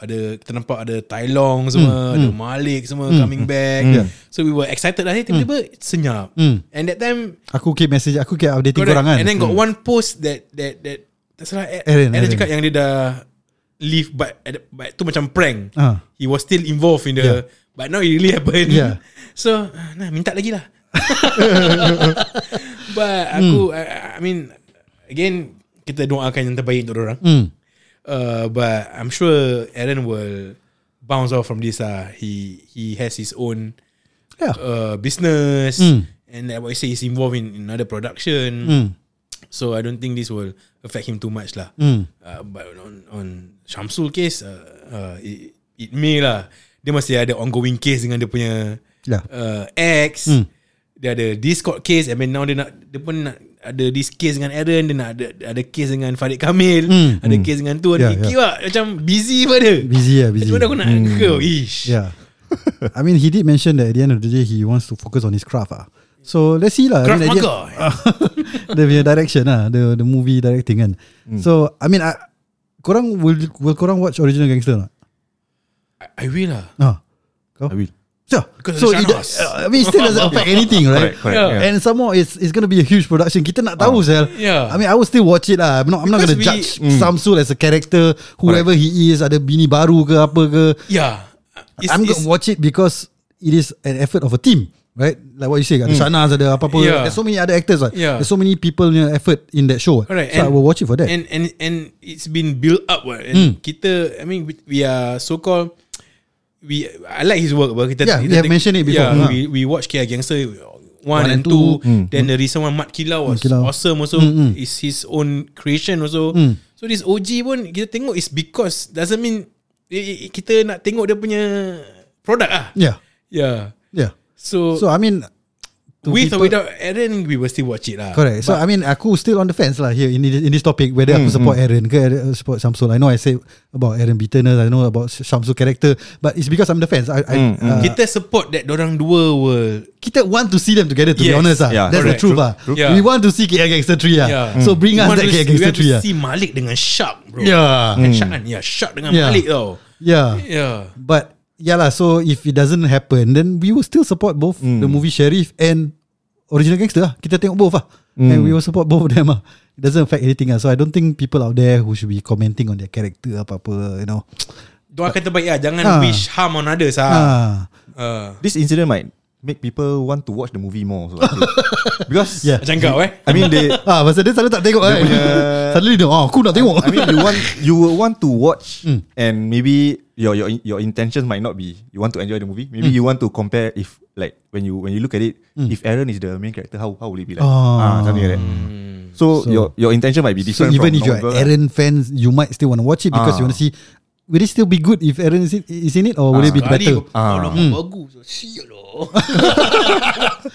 [SPEAKER 3] ada kita nampak ada Tai Long semua ada Malik semua coming back so we were excited lah eh, tiba-tiba senyap
[SPEAKER 1] Mm.
[SPEAKER 3] and that time
[SPEAKER 1] Aku keep message Aku keep updating korang kan
[SPEAKER 3] And then got one post that that that tak salah
[SPEAKER 1] Aaron,
[SPEAKER 3] Aaron, Aaron
[SPEAKER 1] Aaron.
[SPEAKER 3] cakap yang dia dah leave but but tu macam prank.
[SPEAKER 1] Ah.
[SPEAKER 3] He was still involved in the
[SPEAKER 1] Yeah.
[SPEAKER 3] but now it really happened.
[SPEAKER 1] Yeah. [laughs]
[SPEAKER 3] So ah, nah minta lagi lah. [laughs] but aku I, I mean again kita doakan yang terbaik untuk orang.
[SPEAKER 1] Hmm.
[SPEAKER 3] Uh, but I'm sure Aaron will bounce off from this. Uh. He he has his own
[SPEAKER 1] Yeah.
[SPEAKER 3] uh, business
[SPEAKER 1] Mm.
[SPEAKER 3] and like what you say he's involved in another production.
[SPEAKER 1] Mm.
[SPEAKER 3] So I don't think this will affect him too much lah.
[SPEAKER 1] Mm.
[SPEAKER 3] Uh, but on on Shamsul case, uh, uh, it, it may lah. Dia masih ada ongoing case dengan dia punya
[SPEAKER 1] Yeah.
[SPEAKER 3] uh, ex.
[SPEAKER 1] Hmm.
[SPEAKER 3] Dia ada Discord case. I mean now dia nak dia pun nak ada this case dengan Aaron Dia nak ada ada case dengan Farid Kamil
[SPEAKER 1] Hmm.
[SPEAKER 3] Ada
[SPEAKER 1] Hmm.
[SPEAKER 3] case dengan tu
[SPEAKER 1] Yeah,
[SPEAKER 3] Ada Kiki lah Macam busy pun dia
[SPEAKER 1] Busy lah busy
[SPEAKER 3] mana aku nak ke Ish
[SPEAKER 1] Yeah [laughs] I mean he did mention that At the end of the day He wants to focus on his craft ah. So let's see lah I
[SPEAKER 3] Krav
[SPEAKER 1] mean,
[SPEAKER 3] Maga [laughs]
[SPEAKER 1] Dia punya direction lah The the movie directing kan So I mean I, Korang will Will korang watch Original Gangster not?
[SPEAKER 3] I, I will lah
[SPEAKER 1] Ah, Kau?
[SPEAKER 2] I will.
[SPEAKER 1] So,
[SPEAKER 3] Because
[SPEAKER 1] so it, uh, I mean, it still [laughs] doesn't affect anything, right?
[SPEAKER 2] Correct, correct.
[SPEAKER 3] Yeah.
[SPEAKER 2] Yeah.
[SPEAKER 1] And some more, it's it's gonna be a huge production. Kita nak tahu, Sel.
[SPEAKER 3] Yeah.
[SPEAKER 1] I mean, I will still watch it lah. I'm not, I'm not gonna
[SPEAKER 3] we-
[SPEAKER 1] judge Samsul as a character, whoever he is. Ada bini baru ke apa ke?
[SPEAKER 3] Yeah It's,
[SPEAKER 1] I'm
[SPEAKER 3] it's,
[SPEAKER 1] gonna watch it because it is an effort of a team, right? Like what you say, ada Shanaz, ada apa apa.
[SPEAKER 3] Yeah.
[SPEAKER 1] There's so many other actors. Right?
[SPEAKER 3] Yeah.
[SPEAKER 1] There's so many people punya effort in that show.
[SPEAKER 3] Correct.
[SPEAKER 1] So I will watch it for that.
[SPEAKER 3] And and and it's been built up. What? And
[SPEAKER 1] Hmm.
[SPEAKER 3] kita, I mean, we, we are so called. We, I like his work. But kita,
[SPEAKER 1] Yeah,
[SPEAKER 3] kita
[SPEAKER 1] we have mentioned it before.
[SPEAKER 3] Yeah,
[SPEAKER 1] Hmm.
[SPEAKER 3] we we watch Kia Gangster one,
[SPEAKER 1] One and
[SPEAKER 3] and two.
[SPEAKER 1] two.
[SPEAKER 3] Then the recent one Mat Kilau was
[SPEAKER 1] Kilau.
[SPEAKER 3] awesome. Also,
[SPEAKER 1] Hmm, hmm.
[SPEAKER 3] is his own creation. Also,
[SPEAKER 1] Hmm.
[SPEAKER 3] so this OG pun kita tengok is because doesn't mean eh, eh, kita nak tengok dia punya product ah.
[SPEAKER 1] yeah,
[SPEAKER 3] Yeah. So,
[SPEAKER 1] So I mean, to
[SPEAKER 3] With
[SPEAKER 1] people-
[SPEAKER 3] or without Aaron, we will still watch it lah.
[SPEAKER 1] Correct. So I mean, aku still on the fence lah here in this, in this topic whether
[SPEAKER 2] Hmm,
[SPEAKER 1] aku support Aaron ke uh, support Shamsul. I know I say about Aaron bitterness. I know about Shamsul character, but it's because I'm the fans. I, I
[SPEAKER 2] Hmm,
[SPEAKER 1] uh,
[SPEAKER 3] Kita support that orang dua will
[SPEAKER 1] kita want to see them together. To be
[SPEAKER 3] Yes.
[SPEAKER 1] honest, ah,
[SPEAKER 2] Yeah,
[SPEAKER 1] that's
[SPEAKER 3] correct.
[SPEAKER 1] the truth,
[SPEAKER 3] True.
[SPEAKER 1] ah.
[SPEAKER 3] True. Yeah.
[SPEAKER 1] We want to see KL Gangster 3 ah.
[SPEAKER 3] Yeah.
[SPEAKER 1] So bring us
[SPEAKER 3] We want
[SPEAKER 1] that KL
[SPEAKER 3] we
[SPEAKER 1] Gangster
[SPEAKER 3] want to
[SPEAKER 1] 3 ah.
[SPEAKER 3] see Malik dengan Shark bro
[SPEAKER 1] Yeah.
[SPEAKER 3] Kan Shark kan Shark dengan
[SPEAKER 1] Yeah.
[SPEAKER 3] Malik tau
[SPEAKER 1] Yeah.
[SPEAKER 3] Yeah
[SPEAKER 1] But yeah lah. So if it doesn't happen, then we will still support both the movie Sheriff and Original Gangster. lah. Kita tengok both lah, and we will support both of them. lah. It doesn't affect anything. lah. So I don't think people out there who should be commenting on their character apa apa, you know.
[SPEAKER 3] Doakan terbaik lah Jangan
[SPEAKER 1] Ah.
[SPEAKER 3] wish harm on others lah
[SPEAKER 1] Ah,
[SPEAKER 3] uh,
[SPEAKER 2] This incident might make people want to watch the movie more. So [laughs] because
[SPEAKER 1] Yeah.
[SPEAKER 3] Macam kau eh
[SPEAKER 2] I mean they.
[SPEAKER 1] ah, pasal dia selalu tak tengok kan.
[SPEAKER 2] punya- [laughs]
[SPEAKER 1] Suddenly dia, oh, aku nak tengok.
[SPEAKER 2] I mean you want you will want to watch and maybe your your your intentions might not be you want to enjoy the movie. Maybe you want to compare if like when you when you look at it, if Aaron is the main character, how how will it be like?
[SPEAKER 1] Oh.
[SPEAKER 2] Ah, something like that. So,
[SPEAKER 1] So-
[SPEAKER 2] your your intention might be
[SPEAKER 1] so
[SPEAKER 2] different.
[SPEAKER 1] even
[SPEAKER 2] from
[SPEAKER 1] if you're. Aaron fans, you might still want to watch it because
[SPEAKER 2] Ah.
[SPEAKER 1] you want to see. Will it still be good if Aaron is in, is in it or will it be
[SPEAKER 3] Sekali
[SPEAKER 1] better?
[SPEAKER 3] Kalau
[SPEAKER 2] Ah.
[SPEAKER 3] bagus Sial lah [laughs]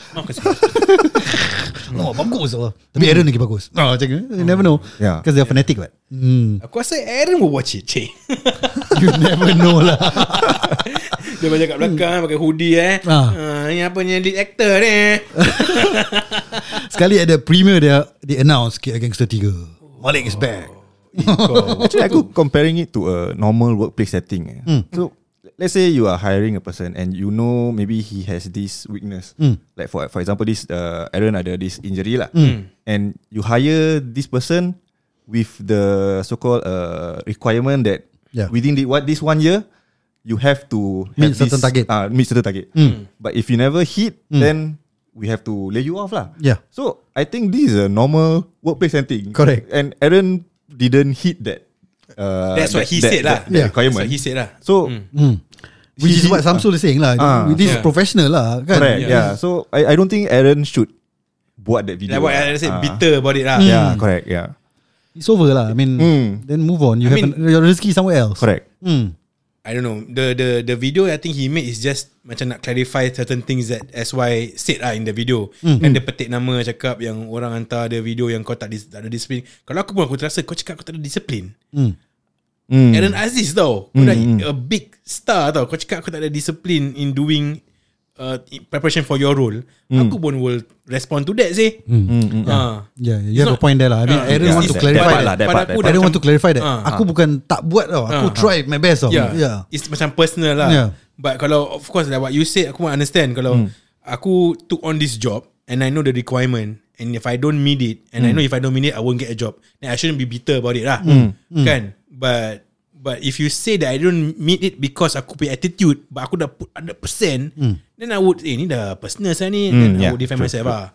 [SPEAKER 3] [laughs]
[SPEAKER 1] Oh, bagus lah. Tapi Aaron lagi bagus. Oh, macam you never know.
[SPEAKER 2] Yeah.
[SPEAKER 1] Because they're fanatic, right? Hmm.
[SPEAKER 3] Aku rasa Aaron will watch it Cik [laughs]
[SPEAKER 1] You never know lah.
[SPEAKER 3] Dia macam kat belakang Pakai hoodie eh
[SPEAKER 1] Ah.
[SPEAKER 3] ah. Ni apa ni lead actor ni
[SPEAKER 1] Sekali ada premiere dia Dia announce KL Gangster 3 Malik is back [laughs]
[SPEAKER 2] Actually, aku comparing it to a normal workplace setting. eh. So, let's say you are hiring a person and you know maybe he has this weakness. Like for for example, this uh, Aaron ada this injury lah, and you hire this person with the so-called uh, requirement that
[SPEAKER 1] Yeah.
[SPEAKER 2] within the, what this one year you have to
[SPEAKER 1] Meet
[SPEAKER 2] have
[SPEAKER 1] certain
[SPEAKER 2] this,
[SPEAKER 1] target.
[SPEAKER 2] Uh, meet certain target. But if you never hit, then we have to lay you off lah.
[SPEAKER 1] Yeah.
[SPEAKER 2] So I think this is a normal workplace setting.
[SPEAKER 1] Correct.
[SPEAKER 2] And Aaron didn't hit that. Uh,
[SPEAKER 3] That's what
[SPEAKER 2] that-
[SPEAKER 3] he
[SPEAKER 2] that-
[SPEAKER 3] said lah
[SPEAKER 2] that- that
[SPEAKER 1] Yeah.
[SPEAKER 2] requirement.
[SPEAKER 3] That's what he said lah
[SPEAKER 2] So
[SPEAKER 1] hmm. Which is
[SPEAKER 2] he-
[SPEAKER 1] what Samsul is saying lah
[SPEAKER 2] Ah.
[SPEAKER 1] This is
[SPEAKER 3] Yeah.
[SPEAKER 1] professional lah kan
[SPEAKER 2] correct.
[SPEAKER 3] Yeah.
[SPEAKER 2] Yeah. So I I don't think Aaron should buat that video.
[SPEAKER 3] Like what
[SPEAKER 2] lah.
[SPEAKER 3] I said
[SPEAKER 2] Ah.
[SPEAKER 3] Bitter about it lah
[SPEAKER 2] Yeah, correct. Yeah,
[SPEAKER 1] It's over lah I mean
[SPEAKER 2] Hmm.
[SPEAKER 1] Then move on You
[SPEAKER 3] I
[SPEAKER 1] have
[SPEAKER 3] mean-
[SPEAKER 1] an, your rezeki somewhere else
[SPEAKER 2] correct.
[SPEAKER 1] hmm.
[SPEAKER 3] I don't know the the the video I think he made is just macam nak clarify certain things that SY said lah in the video. Mm-hmm. Kan dia petik nama cakap yang orang hantar ada video yang kau tak, dis, tak ada disiplin. Kalau aku pun aku terasa kau cakap kau tak ada disiplin.
[SPEAKER 1] Hmm.
[SPEAKER 2] Mm.
[SPEAKER 3] Aaron Aziz tau. Kau dah a big star tau. Kau cakap kau tak ada disiplin in doing uh, preparation for your role. Aku pun will respond to that say. Mm. Uh,
[SPEAKER 1] Yeah, you
[SPEAKER 3] It's
[SPEAKER 1] have a
[SPEAKER 3] not-
[SPEAKER 1] point there lah I mean
[SPEAKER 3] Ah,
[SPEAKER 1] Aaron
[SPEAKER 3] it's-
[SPEAKER 1] want to clarify
[SPEAKER 2] that part
[SPEAKER 1] that,
[SPEAKER 2] part, that
[SPEAKER 3] dah
[SPEAKER 1] Aaron want to clarify that
[SPEAKER 3] Ah.
[SPEAKER 1] Aku bukan tak buat tau Aku
[SPEAKER 3] Ah.
[SPEAKER 1] try my best tau
[SPEAKER 3] Yeah.
[SPEAKER 1] yeah.
[SPEAKER 3] It's macam personal lah.
[SPEAKER 1] Yeah.
[SPEAKER 3] But kalau of course like what you said aku pun understand kalau aku took on this job and I know the requirement and if I don't meet it and I know if I don't meet it I won't get a job. Then I shouldn't be bitter about it lah. Kan? But but if you say that I don't meet it because aku punya attitude but aku dah put 100% then I would eh ni dah personal saya ni then I
[SPEAKER 2] yeah,
[SPEAKER 3] would defend
[SPEAKER 2] true,
[SPEAKER 3] myself
[SPEAKER 2] true.
[SPEAKER 3] lah.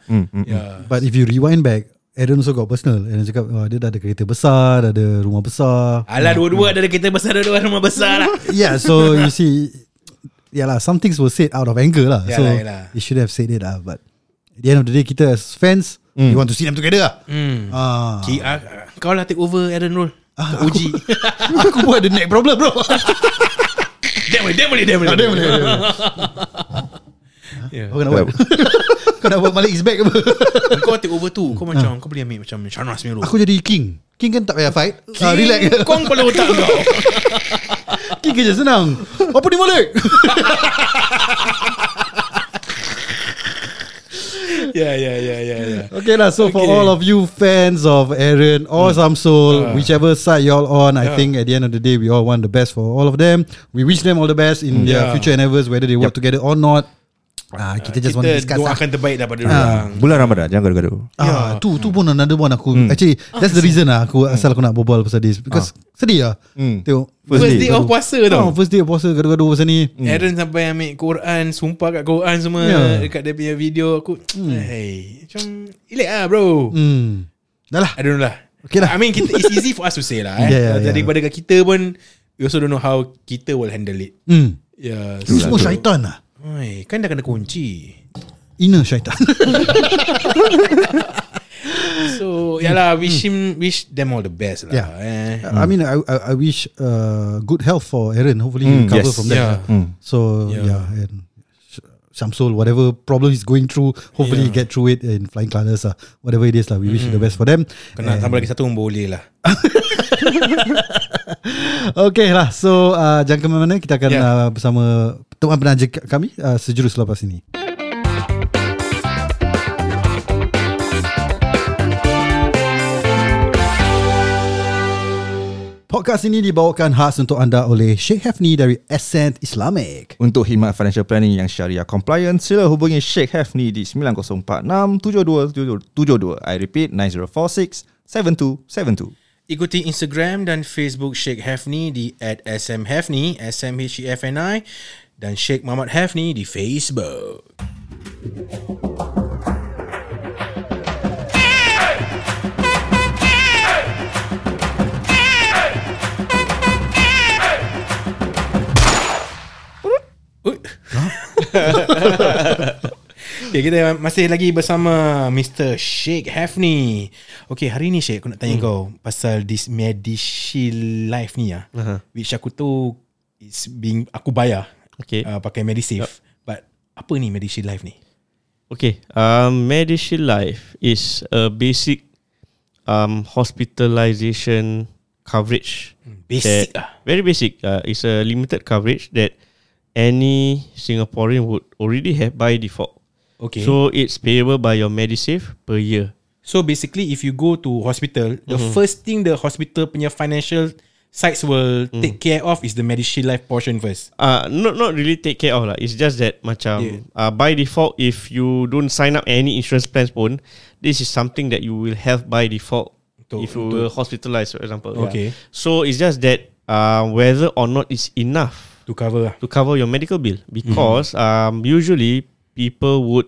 [SPEAKER 3] Yeah.
[SPEAKER 1] But if you rewind back Aaron also got personal Aaron cakap oh, Dia dah ada kereta besar Dah ada rumah besar
[SPEAKER 3] Alah dua-dua ada kereta besar dua-dua rumah besar lah. [laughs]
[SPEAKER 1] Yeah so you see Yeah lah Some things were said out of anger lah So
[SPEAKER 3] Yalah, yalah.
[SPEAKER 1] you should have said it lah But At the end of the day Kita as fans We want to see them together lah
[SPEAKER 3] Hmm.
[SPEAKER 1] ah.
[SPEAKER 3] Ki, ah, kau lah take over Aaron Roll.
[SPEAKER 1] Ah,
[SPEAKER 3] uji. [laughs]
[SPEAKER 1] Aku pun ada neck problem bro. [laughs]
[SPEAKER 3] Dia boleh, dia boleh, dia boleh.
[SPEAKER 1] Dia boleh, dia boleh. [laughs]
[SPEAKER 3] Yeah.
[SPEAKER 1] Kau nak buat Kau nak buat Malik is back apa?
[SPEAKER 3] Kau take over tu Kau macam Kau boleh ambil macam Shanas punya role.
[SPEAKER 1] Aku jadi king. King kan tak payah fight. Ah, Relax.
[SPEAKER 3] Kau kepala otak kau.
[SPEAKER 1] King kerja senang. Apa ni Malik
[SPEAKER 3] Ya ya ya ya ya
[SPEAKER 1] Okay lah So for
[SPEAKER 3] Okay.
[SPEAKER 1] all of you fans of Aaron Or Samsul Whichever side y'all on I
[SPEAKER 3] Yeah.
[SPEAKER 1] think at the end of the day We all want the best for all of them We wish them all the best In their
[SPEAKER 3] Yeah.
[SPEAKER 1] future endeavors Whether they work together or not ah, Kita just want to
[SPEAKER 3] Kita
[SPEAKER 1] discuss lah.
[SPEAKER 3] doakan terbaik daripada orang
[SPEAKER 2] Bulan Ramadan jangan gaduh-gaduh.
[SPEAKER 1] Ah, tu tu pun another one aku. Actually, that's the reason lah aku asal aku nak berbual pasal this because sedih lah.
[SPEAKER 2] Hmm.
[SPEAKER 1] Tengok
[SPEAKER 3] First day
[SPEAKER 1] gaduh.
[SPEAKER 3] of puasa
[SPEAKER 1] Ah,
[SPEAKER 3] tau
[SPEAKER 1] first day of puasa gaduh-gaduh pasal ni.
[SPEAKER 3] Aaron sampai ambil Quran Sumpah kat Quran semua
[SPEAKER 1] Yeah.
[SPEAKER 3] Dekat dia punya video Aku Hey Macam Elak lah bro
[SPEAKER 1] Hmm. Dah lah.
[SPEAKER 3] I don't know lah
[SPEAKER 1] Okay lah.
[SPEAKER 3] I mean kita, It's easy for us to say lah [laughs] eh.
[SPEAKER 1] Yeah, yeah, yeah.
[SPEAKER 3] Daripada kat kita pun We also don't know how Kita will handle it
[SPEAKER 1] Hmm.
[SPEAKER 3] Yeah
[SPEAKER 1] Ini semua syaitan lah.
[SPEAKER 3] Oi, Kan dah kena kunci
[SPEAKER 1] Inner syaitan. [laughs]
[SPEAKER 3] So Yalah wish him Wish them all the best lah
[SPEAKER 1] Yeah.
[SPEAKER 3] eh.
[SPEAKER 1] I mean, I I, I wish uh, good health for Aaron. Hopefully, he
[SPEAKER 2] Mm,
[SPEAKER 1] recover
[SPEAKER 2] yes.
[SPEAKER 1] from that.
[SPEAKER 3] Yeah.
[SPEAKER 2] Mm.
[SPEAKER 1] So
[SPEAKER 3] Yeah.
[SPEAKER 1] yeah, and sh- Samsul, whatever problem he's going through, hopefully yeah. get through it in flying colors lah. Whatever it is lah, we wish the best for them.
[SPEAKER 3] Kena tambah lagi satu boleh lah. [laughs]
[SPEAKER 1] Okay lah, so uh, jangan ke mana-mana, kita akan
[SPEAKER 3] Yeah.
[SPEAKER 1] uh, bersama teman penaja kami uh, sejurus selepas ini. Podcast ini dibawakan khas untuk anda oleh Sheikh Hefni dari Ascent Islamic.
[SPEAKER 2] Untuk khidmat financial planning yang syariah compliant, sila hubungi Sheikh Hefni di 9046 7272. I repeat 9046 7272.
[SPEAKER 3] Ikuti Instagram dan Facebook Sheikh Hafni di at smhafni, S-M-H-E-F-N-I dan Sheikh Muhammad Hafni di Facebook. [laughs] Okay, kita masih lagi bersama Mr. Sheikh Hafni. Okay, hari ni Sheikh, aku nak tanya hmm. kau pasal this Medishield Life ni ya. Uh-huh. Which aku tu is being aku bayar
[SPEAKER 7] Okay.
[SPEAKER 3] uh, pakai Medisave. Yep. But apa ni Medishield Life ni?
[SPEAKER 7] Okay. Um, Medishield Life is a basic um, hospitalization coverage.
[SPEAKER 3] Basic
[SPEAKER 7] that-
[SPEAKER 3] ah.
[SPEAKER 7] Very basic. Uh, it's a limited coverage that any Singaporean would already have by default.
[SPEAKER 3] Okay.
[SPEAKER 7] So it's payable by your Medisave per year.
[SPEAKER 3] so basically if you go to hospital, the first thing the hospital punya financial sites will take care of is the Medishield Life portion first.
[SPEAKER 7] Uh, not not really take care of lah. It's just that macam
[SPEAKER 3] Yeah.
[SPEAKER 7] uh, by default if you don't sign up any insurance plans pun, this is something that you will have by default
[SPEAKER 3] Untuk-
[SPEAKER 7] if you were hospitalized for example.
[SPEAKER 3] Okay.
[SPEAKER 7] So it's just that uh, whether or not it's enough
[SPEAKER 3] To cover
[SPEAKER 7] to cover your medical bill because um, usually people would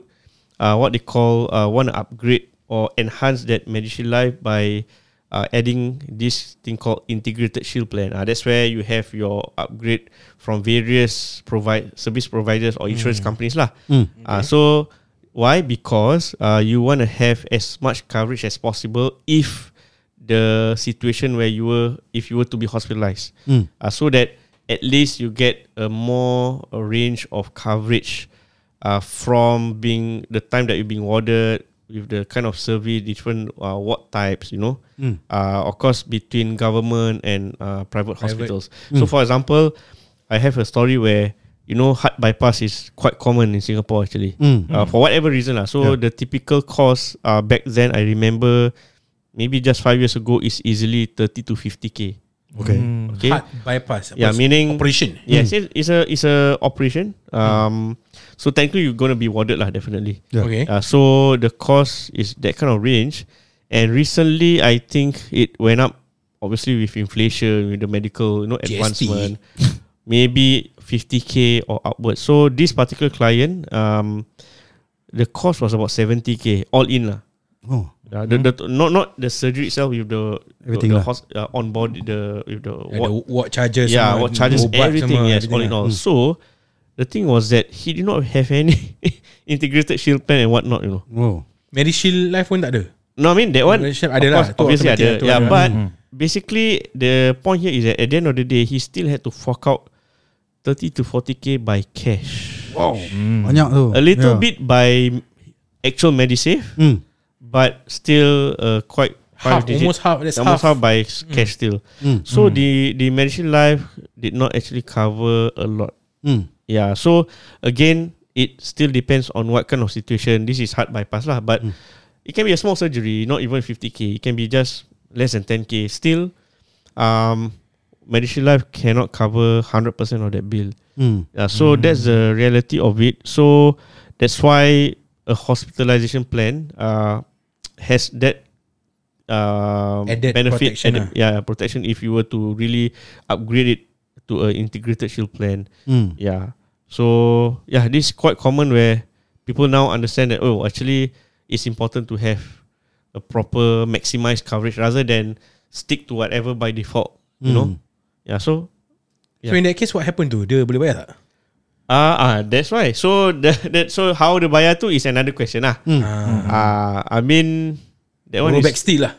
[SPEAKER 7] uh, what they call uh, want to upgrade or enhance that Medishield Life by uh, adding this thing called integrated shield plan. Uh, that's where you have your upgrade from various provide service providers or insurance companies lah. Uh, so why? Because uh, you want to have as much coverage as possible if the situation where you were if you were to be hospitalized uh, so that at least you get a more a range of coverage uh, from being the time that you're being warded with the kind of survey different uh, ward types you know? Uh, of course between government and uh, private, hospitals. So for example I have a story where you know heart bypass is quite common in Singapore actually. Uh, for whatever reason lah. so the typical cost uh, back then I remember maybe just five years ago is easily 30 to 50k
[SPEAKER 1] Okay.
[SPEAKER 7] okay
[SPEAKER 3] Heart bypass.
[SPEAKER 7] Yeah, meaning-
[SPEAKER 3] operation.
[SPEAKER 7] Yes, it, it's a it's a operation. Um, so technically you're gonna be warded lah, definitely.
[SPEAKER 1] Yeah.
[SPEAKER 3] Okay.
[SPEAKER 7] Uh, so the cost is that kind of range, and recently I think it went up. Obviously with inflation, with the medical, you know, advancement, maybe 50k or upwards. So this particular client, um, the cost was about 70k all in lah.
[SPEAKER 1] Oh.
[SPEAKER 7] Uh, the, the, not not the surgery itself with the
[SPEAKER 1] Everything
[SPEAKER 7] the,
[SPEAKER 1] lah.
[SPEAKER 7] the hos, uh, on board the with the ward
[SPEAKER 3] the what charges
[SPEAKER 7] yeah, what charges everything, yes, all in
[SPEAKER 3] everything
[SPEAKER 7] all.
[SPEAKER 3] lah.
[SPEAKER 7] So the thing was that he did not have any [laughs] integrated shield plan and whatnot, you know.
[SPEAKER 1] Oh.
[SPEAKER 3] Medishield Life pun tak ada.
[SPEAKER 7] No, I mean that one
[SPEAKER 3] Medishield
[SPEAKER 7] of
[SPEAKER 3] ada lah,
[SPEAKER 7] obviously ada.
[SPEAKER 3] lah,
[SPEAKER 7] Yeah,
[SPEAKER 3] ada.
[SPEAKER 7] but basically the point here is that at the end of the day, he still had to fork out 30 to 40k by cash.
[SPEAKER 3] Wow.
[SPEAKER 1] Banyak tu.
[SPEAKER 7] A little
[SPEAKER 1] Yeah.
[SPEAKER 7] bit by actual Medisave,
[SPEAKER 1] Hmm.
[SPEAKER 7] But still uh, quite
[SPEAKER 3] Half,
[SPEAKER 7] five digit-
[SPEAKER 3] almost half. That's
[SPEAKER 7] almost
[SPEAKER 3] half.
[SPEAKER 7] half by s- cash still.
[SPEAKER 1] Mm.
[SPEAKER 7] So the the Medishield Life did not actually cover a lot.
[SPEAKER 1] Hmm.
[SPEAKER 7] Yeah. So again, it still depends on what kind of situation. This is heart bypass lah, but it can be a small surgery, not even 50k. It can be just less than 10k. Still, um, Medishield Life cannot cover 100% of that bill.
[SPEAKER 1] Hmm.
[SPEAKER 7] Yeah, so that's the reality of it. So that's why a hospitalization plan uh, has that uh,
[SPEAKER 3] Added
[SPEAKER 7] benefit,
[SPEAKER 3] protection
[SPEAKER 7] added- yeah, protection if you were to really upgrade it to an integrated shield plan.
[SPEAKER 1] Hmm.
[SPEAKER 7] Yeah. So yeah, this is quite common where people now understand that oh, actually, it's important to have a proper maximized coverage rather than stick to whatever by default. You know. Yeah. So
[SPEAKER 3] So in that case, what happened tu? Dia boleh bayar tak?
[SPEAKER 7] Ah, ah, that's why. So [laughs] the, that so how the bayar tu is another question lah. Ah, I mean that one
[SPEAKER 3] Roll
[SPEAKER 7] is.
[SPEAKER 3] back still lah.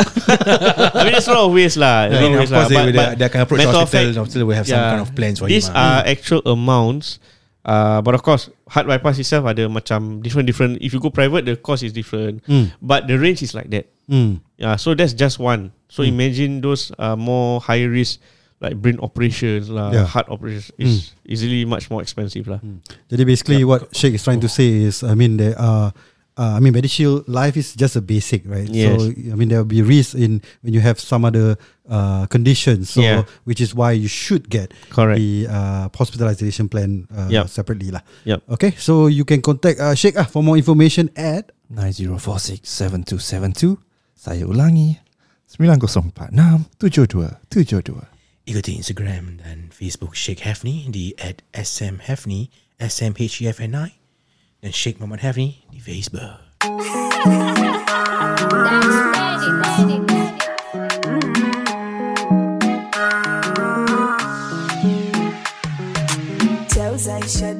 [SPEAKER 3] [laughs]
[SPEAKER 7] I mean, there's a lot of ways lah.
[SPEAKER 3] I mean, of course, they,
[SPEAKER 7] But-
[SPEAKER 3] they,
[SPEAKER 7] but
[SPEAKER 3] they akan approach hospital.
[SPEAKER 7] fact,
[SPEAKER 3] hospital will have some
[SPEAKER 7] yeah,
[SPEAKER 3] kind of plans for
[SPEAKER 7] These
[SPEAKER 3] him. ah.
[SPEAKER 7] are actual amounts Uh, but of course, heart bypass itself ada macam different different. If you go private, the cost is different.
[SPEAKER 8] Mm.
[SPEAKER 7] But the range is like that.
[SPEAKER 8] Mm.
[SPEAKER 7] Yeah, so that's just one. So imagine those uh, more high risk like brain operations lah,
[SPEAKER 1] Yeah.
[SPEAKER 7] heart operations is easily much more expensive lah.
[SPEAKER 1] Jadi basically what Sheikh is trying to say is I mean there are uh, I mean MediShield life is just a basic right
[SPEAKER 7] Yes.
[SPEAKER 1] so I mean there will be risk in when you have some other uh, conditions so
[SPEAKER 7] Yeah.
[SPEAKER 1] which is why you should get
[SPEAKER 7] Correct.
[SPEAKER 1] the uh, hospitalization plan uh,
[SPEAKER 7] Yup.
[SPEAKER 1] separately lah
[SPEAKER 7] Yup.
[SPEAKER 1] okay so you can contact uh, Sheikh ah for more information at
[SPEAKER 2] 9046-7272 Saya ulangi 9046-7272
[SPEAKER 3] Ikuti Instagram dan Facebook Sheikh Hafni di at smhafni S-M-H-E-F-N-I dan Sheikh Muhammad Hafni di Facebook.
[SPEAKER 9] Tells Aisha don't